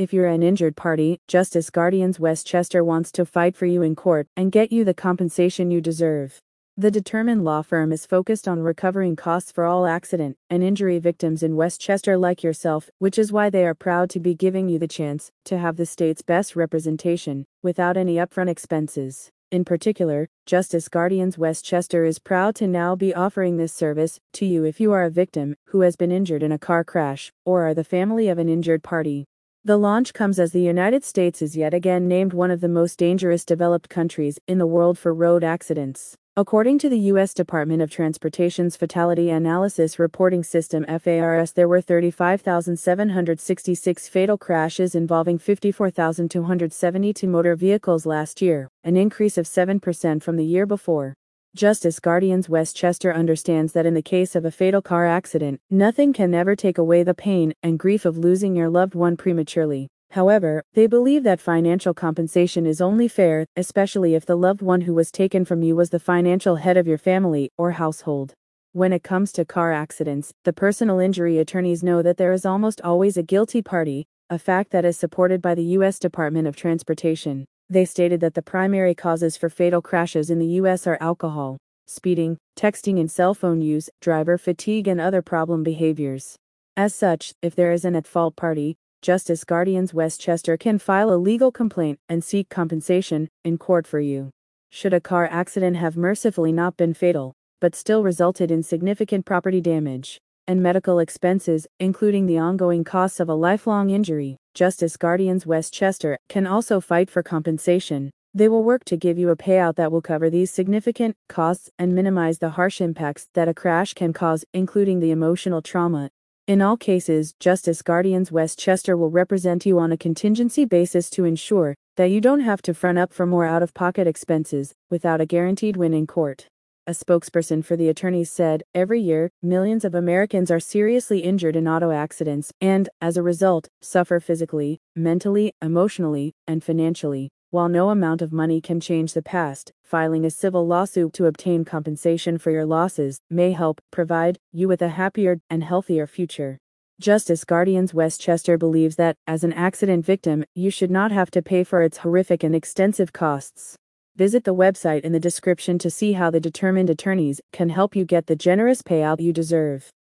If you're an injured party, Justice Guardians Westchester wants to fight for you in court and get you the compensation you deserve. The Determined Law Firm is focused on recovering costs for all accident and injury victims in Westchester like yourself, which is why they are proud to be giving you the chance to have the state's best representation without any upfront expenses. In particular, Justice Guardians Westchester is proud to now be offering this service to you if you are a victim who has been injured in a car crash or are the family of an injured party. The launch comes as the United States is yet again named one of the most dangerous developed countries in the world for road accidents. According to the U.S. Department of Transportation's Fatality Analysis Reporting System FARS, there were 35,766 fatal crashes involving 54,272 motor vehicles last year, an increase of 7% from the year before. Justice Guardians Westchester understands that in the case of a fatal car accident, nothing can ever take away the pain and grief of losing your loved one prematurely. However, they believe that financial compensation is only fair, especially if the loved one who was taken from you was the financial head of your family or household. When it comes to car accidents, the personal injury attorneys know that there is almost always a guilty party, a fact that is supported by the U.S. Department of Transportation. They stated that the primary causes for fatal crashes in the U.S. are alcohol, speeding, texting and cell phone use, driver fatigue, and other problem behaviors. As such, if there is an at fault party, Justice Guardians Westchester can file a legal complaint and seek compensation in court for you. Should a car accident have mercifully not been fatal, but still resulted in significant property damage, and medical expenses, including the ongoing costs of a lifelong injury, Justice Guardians Westchester can also fight for compensation. They will work to give you a payout that will cover these significant costs and minimize the harsh impacts that a crash can cause, including the emotional trauma. In all cases, Justice Guardians Westchester will represent you on a contingency basis to ensure that you don't have to front up for more out of pocket expenses without a guaranteed win in court. A spokesperson for the attorneys said, Every year, millions of Americans are seriously injured in auto accidents and, as a result, suffer physically, mentally, emotionally, and financially. While no amount of money can change the past, filing a civil lawsuit to obtain compensation for your losses may help provide you with a happier and healthier future. Justice Guardians Westchester believes that, as an accident victim, you should not have to pay for its horrific and extensive costs. Visit the website in the description to see how the determined attorneys can help you get the generous payout you deserve.